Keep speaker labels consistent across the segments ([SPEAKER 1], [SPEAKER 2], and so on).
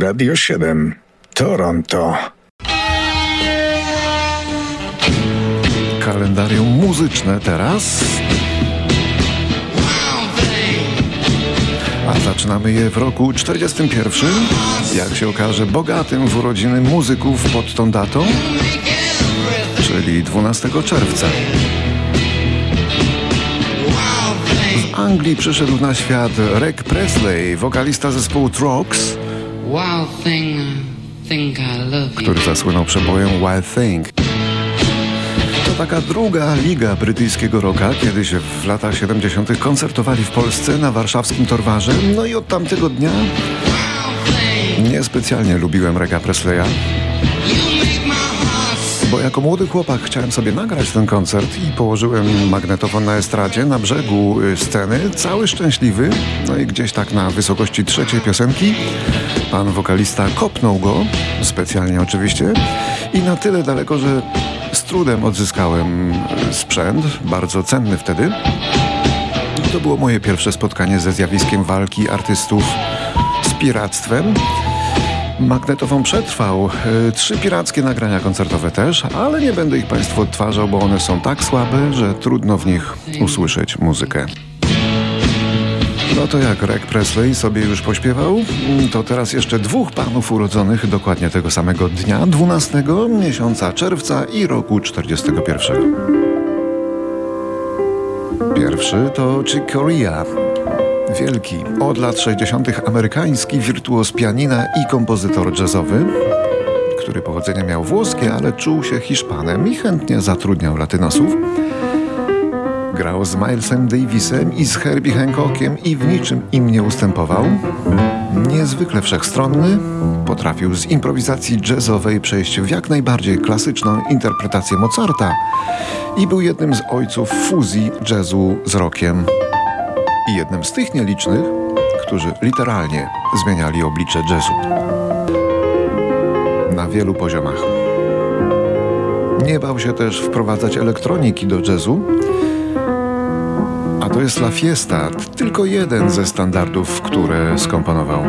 [SPEAKER 1] Radio 7, Toronto.
[SPEAKER 2] Kalendarium muzyczne teraz. A zaczynamy je w roku 41. Jak się okaże, bogatym w urodziny muzyków pod tą datą, czyli 12 czerwca. W Anglii przyszedł na świat Rick Presley, wokalista zespołu Trox, który zasłynął przebojem Wild Thing. To taka druga liga brytyjskiego rocka. Kiedyś w latach 70. koncertowali w Polsce na warszawskim Torwarze. No i od tamtego dnia niespecjalnie lubiłem Rega Presleya. Bo jako młody chłopak chciałem sobie nagrać ten koncert i położyłem magnetofon na estradzie na brzegu y, sceny, cały szczęśliwy. No i gdzieś tak na wysokości trzeciej piosenki pan wokalista kopnął go, specjalnie oczywiście, i na tyle daleko, że z trudem odzyskałem y, sprzęt, bardzo cenny wtedy. I to było moje pierwsze spotkanie ze zjawiskiem walki artystów z piractwem. Magnetofon przetrwał. E, trzy pirackie nagrania koncertowe też, ale nie będę ich Państwu odtwarzał, bo one są tak słabe, że trudno w nich usłyszeć muzykę. No to jak Rick Presley sobie już pośpiewał, to teraz jeszcze dwóch panów urodzonych dokładnie tego samego dnia, 12 miesiąca czerwca i roku 41. Pierwszy to Chick Corea, wielki, od lat 60. amerykański wirtuoz pianina i kompozytor jazzowy, który pochodzenie miał włoskie, ale czuł się Hiszpanem i chętnie zatrudniał latynosów. Grał z Milesem Davisem i z Herbie Hancockiem i w niczym im nie ustępował. Niezwykle wszechstronny, potrafił z improwizacji jazzowej przejść w jak najbardziej klasyczną interpretację Mozarta i był jednym z ojców fuzji jazzu z rockiem i jednym z tych nielicznych, którzy literalnie zmieniali oblicze jazzu. Na wielu poziomach. Nie bał się też wprowadzać elektroniki do jazzu, a to jest La Fiesta, tylko jeden ze standardów, które skomponował.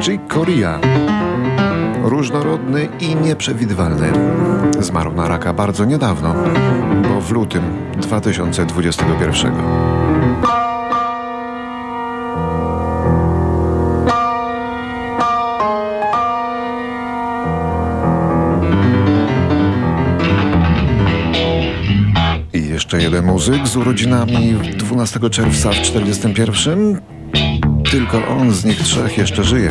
[SPEAKER 2] Chick Corea. Różnorodny i nieprzewidywalny. Zmarł na raka bardzo niedawno, bo w lutym 2021. I jeszcze jeden muzyk z urodzinami 12 czerwca w 41. Tylko on z nich trzech jeszcze żyje.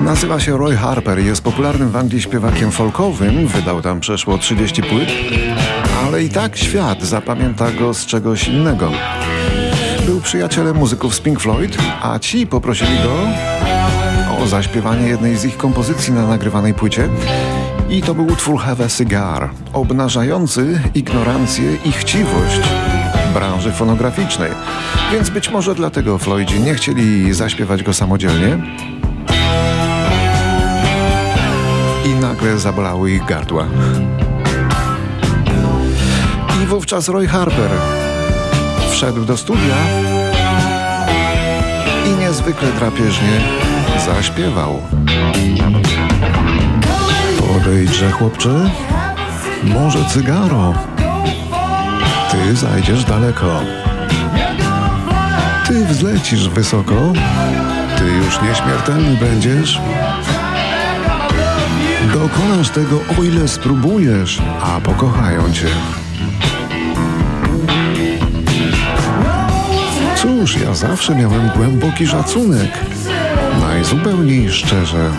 [SPEAKER 2] Nazywa się Roy Harper i jest popularnym w Anglii śpiewakiem folkowym. Wydał tam przeszło 30 płyt, ale i tak świat zapamięta go z czegoś innego. Był przyjacielem muzyków z Pink Floyd, a ci poprosili go o zaśpiewanie jednej z ich kompozycji na nagrywanej płycie. I to był utwór Have a Cigar, obnażający ignorancję i chciwość branży fonograficznej. Więc być może dlatego Floydzi nie chcieli zaśpiewać go samodzielnie, nagle zabolały ich gardła. I wówczas Roy Harper wszedł do studia i niezwykle drapieżnie zaśpiewał. Podejdźże, chłopcze, może cygaro. Ty zajdziesz daleko. Ty wzlecisz wysoko. Ty już nieśmiertelny będziesz. Dokonasz tego, o ile spróbujesz, a pokochają cię. Cóż, ja zawsze miałem głęboki szacunek. Najzupełniej szczerze.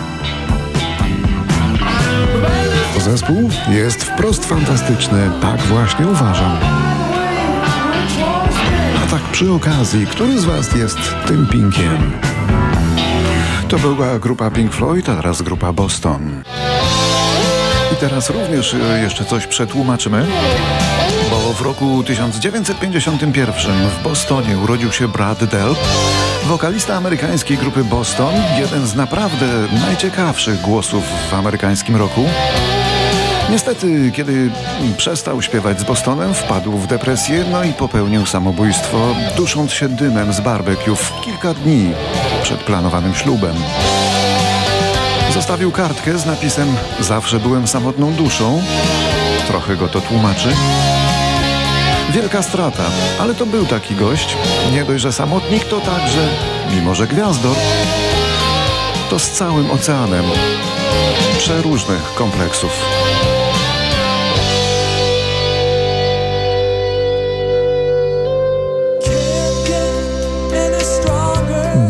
[SPEAKER 2] Zespół jest wprost fantastyczny, tak właśnie uważam. A tak przy okazji, który z Was jest tym pinkiem? To była grupa Pink Floyd, a teraz grupa Boston. I teraz również e, jeszcze coś przetłumaczymy, bo w roku 1951 w Bostonie urodził się Brad Delp, wokalista amerykańskiej grupy Boston, jeden z naprawdę najciekawszych głosów w amerykańskim roku. Niestety, kiedy przestał śpiewać z Bostonem, wpadł w depresję, no i popełnił samobójstwo, dusząc się dymem z barbecue w kilka dni przed planowanym ślubem. Zostawił kartkę z napisem Zawsze byłem samotną duszą. Trochę go to tłumaczy. Wielka strata, ale to był taki gość. Nie dość, że samotnik, to także, mimo że gwiazdor, to z całym oceanem przeróżnych kompleksów.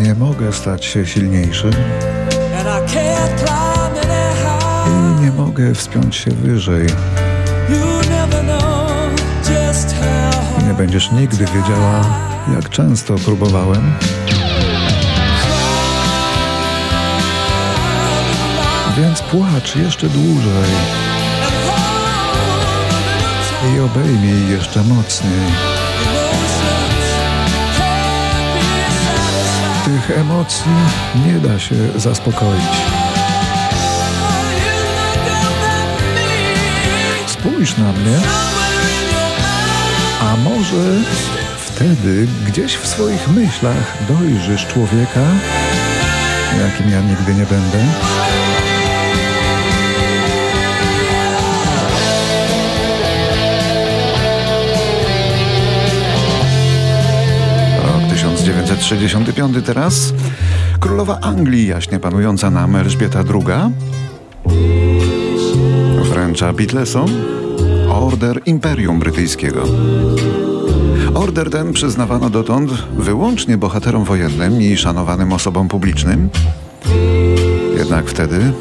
[SPEAKER 2] Nie mogę stać się silniejszy i nie mogę wspiąć się wyżej. Nie będziesz nigdy wiedziała, jak często próbowałem. Więc płacz jeszcze dłużej i obejmij jeszcze mocniej. Tych emocji nie da się zaspokoić. Spójrz na mnie, a może wtedy gdzieś w swoich myślach dojrzysz człowieka, jakim ja nigdy nie będę. 1965 teraz. Królowa Anglii, jaśnie panująca nam Elżbieta II, wręcza Beatlesom Order Imperium Brytyjskiego. Order ten przyznawano dotąd wyłącznie bohaterom wojennym i szanowanym osobom publicznym. Jednak wtedy,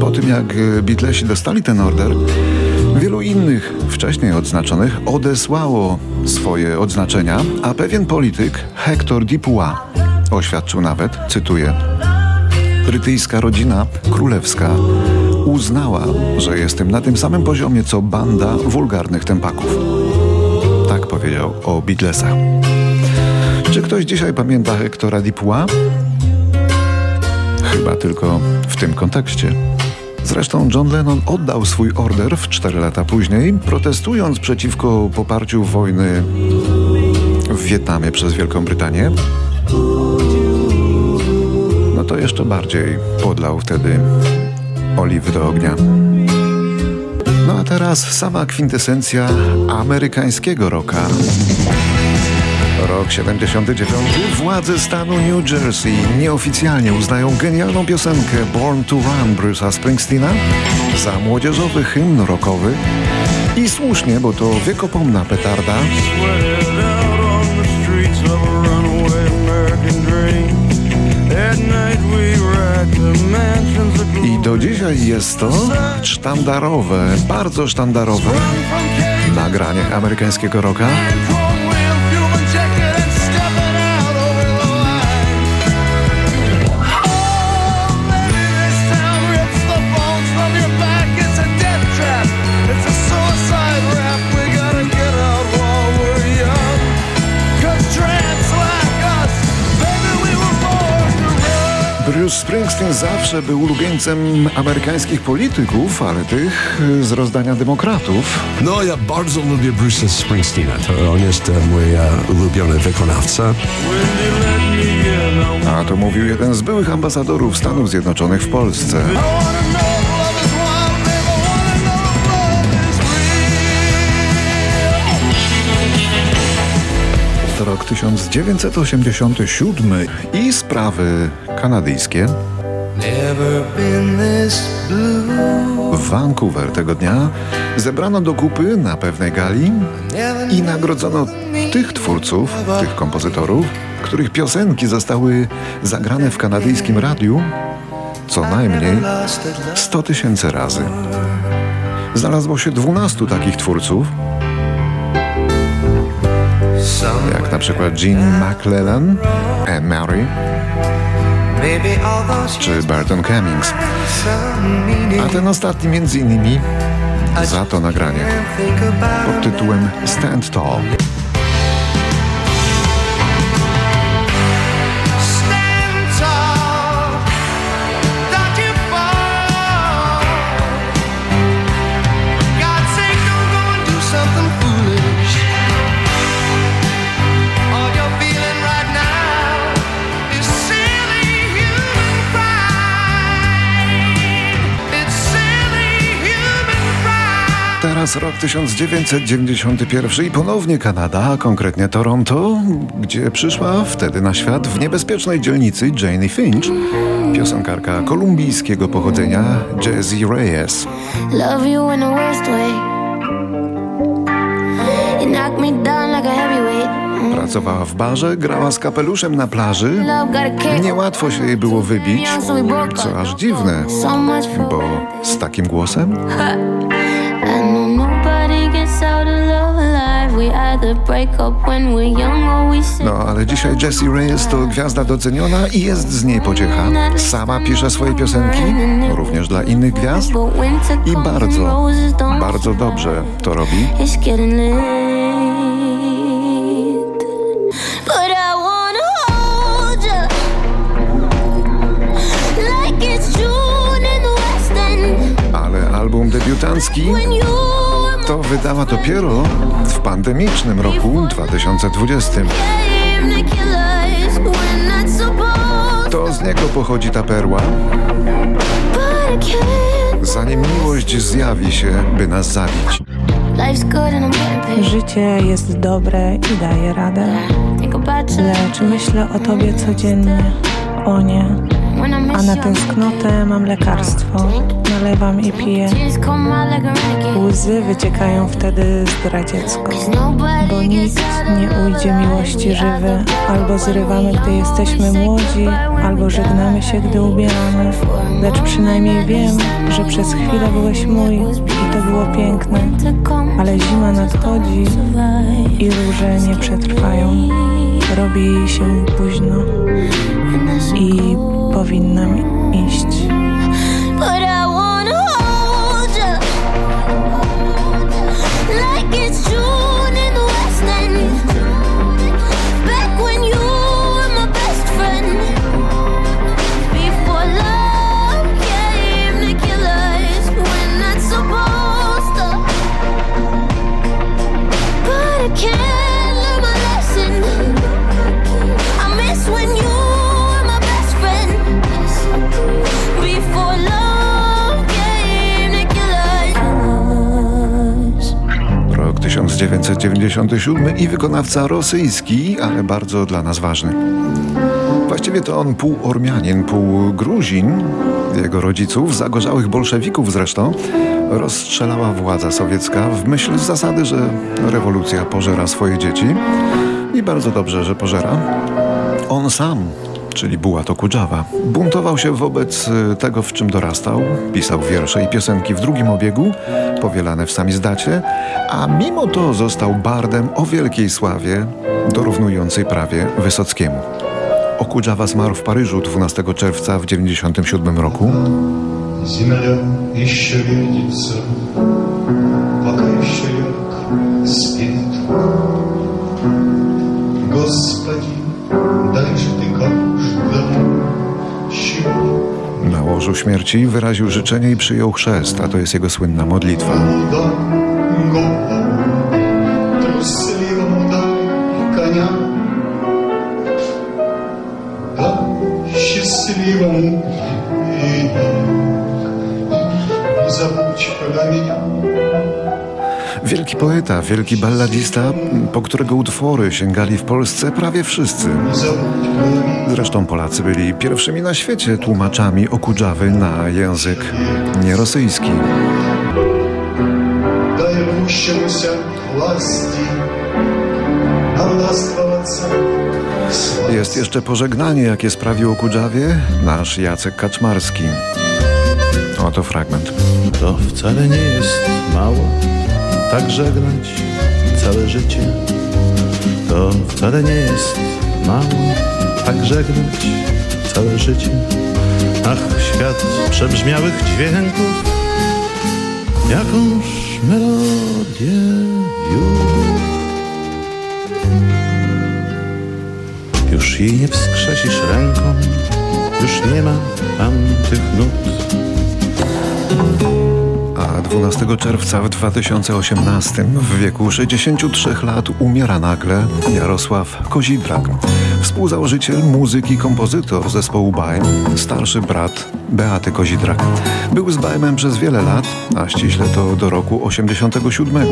[SPEAKER 2] po tym jak Beatlesi dostali ten order, wielu innych wcześniej odznaczonych odesłało swoje odznaczenia, a pewien polityk, Hector Dupuis, oświadczył nawet, cytuję, brytyjska rodzina królewska uznała, że jestem na tym samym poziomie co banda wulgarnych tempaków. Tak powiedział o Beatlesach. Czy ktoś dzisiaj pamięta Hectora Dupuis? Chyba tylko w tym kontekście. Zresztą John Lennon oddał swój order w cztery lata później, protestując przeciwko poparciu wojny w Wietnamie przez Wielką Brytanię. No to jeszcze bardziej podlał wtedy oliwy do ognia. No a teraz sama kwintesencja amerykańskiego rocka. Rok 79. Władze stanu New Jersey nieoficjalnie uznają genialną piosenkę Born to Run Bruce'a Springsteena za młodzieżowy hymn rockowy i słusznie, bo to wiekopomna petarda. I do dzisiaj jest to sztandarowe, bardzo sztandarowe nagranie amerykańskiego rocka. Bruce Springsteen zawsze był ulubieńcem amerykańskich polityków, ale tych z rozdania demokratów.
[SPEAKER 3] No, ja bardzo lubię Bruce'a Springsteena. To on jest mój uh, ulubiony wykonawca.
[SPEAKER 2] A to mówił jeden z byłych ambasadorów Stanów Zjednoczonych w Polsce. Rok 1987 i sprawy kanadyjskie. W Vancouver tego dnia zebrano do kupy na pewnej gali i nagrodzono tych twórców, tych kompozytorów, których piosenki zostały zagrane w kanadyjskim radiu co najmniej 100 tysięcy razy. Znalazło się 12 takich twórców, przykład Gene McClellan, Anne Murray czy Barton Cummings. A ten ostatni między innymi za to nagranie pod tytułem Stand Tall. Nas rok 1991 i ponownie Kanada, a konkretnie Toronto, gdzie przyszła wtedy na świat w niebezpiecznej dzielnicy Janie Finch, piosenkarka kolumbijskiego pochodzenia Jazzy Reyes. Love you in the worst way. You knock me down like a heavyweight. Pracowała w barze, grała z kapeluszem na plaży. Niełatwo się jej było wybić, co aż dziwne, bo z takim głosem. No ale dzisiaj Jessie Reyes to gwiazda doceniona i jest z niej pociecha. Sama pisze swoje piosenki, również dla innych gwiazd i bardzo, bardzo dobrze to robi. Debiutancki to wydała dopiero w pandemicznym roku 2020. To z niego pochodzi ta perła. Zanim miłość zjawi się, by nas zabić.
[SPEAKER 4] Życie jest dobre i daje radę. Lecz myślę o tobie codziennie. O nie. A na tęsknotę mam lekarstwo. Nalewam i piję. Łzy wyciekają wtedy zdradziecko. Bo nikt nie ujdzie miłości żywy. Albo zrywamy, gdy jesteśmy młodzi, albo żegnamy się, gdy ubieramy. Lecz przynajmniej wiem, że przez chwilę byłeś mój i to było piękne. Ale zima nadchodzi i róże nie przetrwają. Robi się późno i powinnam
[SPEAKER 2] 1997 i wykonawca rosyjski, ale bardzo dla nas ważny. Właściwie to on pół Ormianin, pół Gruzin. Jego rodziców, zagorzałych bolszewików zresztą, rozstrzelała władza sowiecka w myśl zasady, że rewolucja pożera swoje dzieci. I bardzo dobrze, że pożera. On sam czyli Bułato Kudżawa. Buntował się wobec y, tego, w czym dorastał, pisał wiersze i piosenki w drugim obiegu, powielane w samizdacie, a mimo to został bardem o wielkiej sławie, dorównującej prawie Wysockiemu. Okudżawa zmarł w Paryżu 12 czerwca w 1997 roku. Земля еще видится, пока еще як спит. Na łożu śmierci wyraził życzenie i przyjął chrzest, a to jest jego słynna modlitwa. счастливому забудь про меня. Wielki poeta, wielki balladista, po którego utwory sięgali w Polsce prawie wszyscy. Zresztą Polacy byli pierwszymi na świecie tłumaczami okudżawy na język nierosyjski. Jest jeszcze pożegnanie, jakie sprawił Okudżawie nasz Jacek Kaczmarski. Oto fragment.
[SPEAKER 5] To wcale nie jest mało tak żegnać całe życie. To wcale nie jest mało, tak żegnać całe życie. Ach, świat przebrzmiałych dźwięków, jakąż melodię wiódł. Już jej nie wskrzesisz ręką, już nie ma tam tych
[SPEAKER 2] 12 czerwca w 2018 w wieku 63 lat umiera nagle Jarosław Kozidrak, współzałożyciel muzyki, kompozytor zespołu Bajem, starszy brat Beaty Kozidrak. Był z Bajemem przez wiele lat, a ściśle to do roku 87.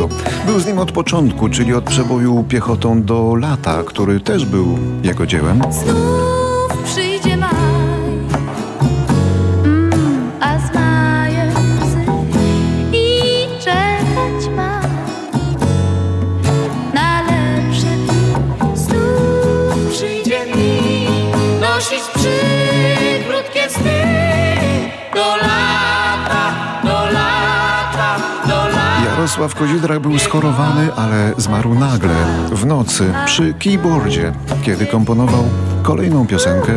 [SPEAKER 2] Był z nim od początku, czyli od przeboju piechotą do lata, który też był jego dziełem. Jarosław Kozidrak był schorowany, ale zmarł nagle, w nocy, przy keyboardzie, kiedy komponował kolejną piosenkę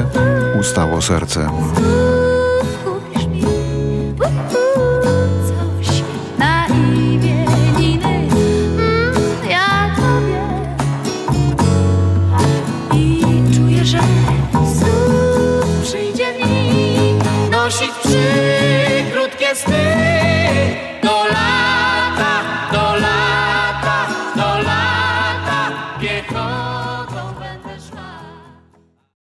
[SPEAKER 2] Ustało serce.